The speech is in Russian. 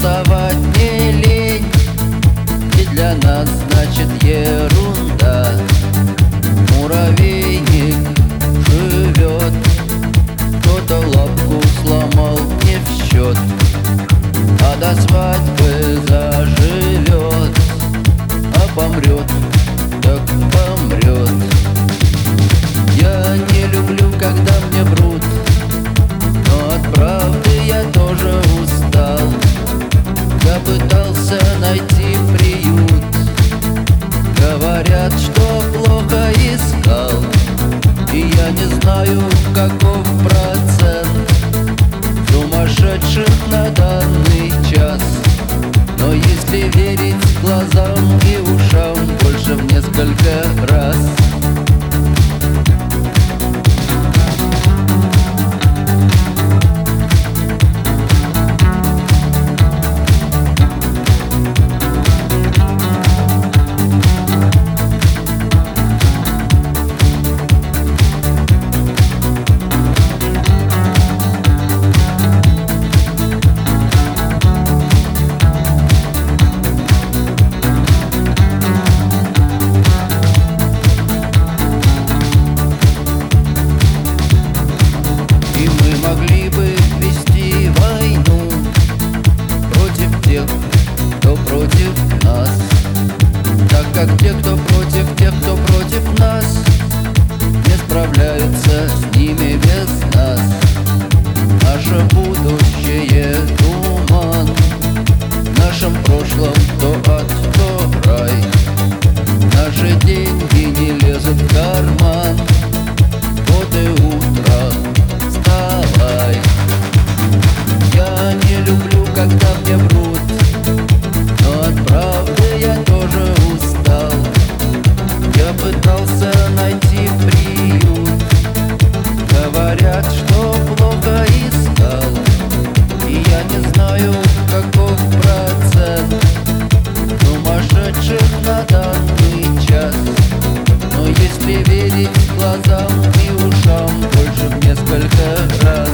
вставать не лень. И для нас значит ерунда. Я не знаю, каков процент. Сумасшедших на данный час. Но если верить глазам справляется с ними без нас. Наша будущее прошедшим на данный час Но если верить глазам и ушам Больше в несколько раз.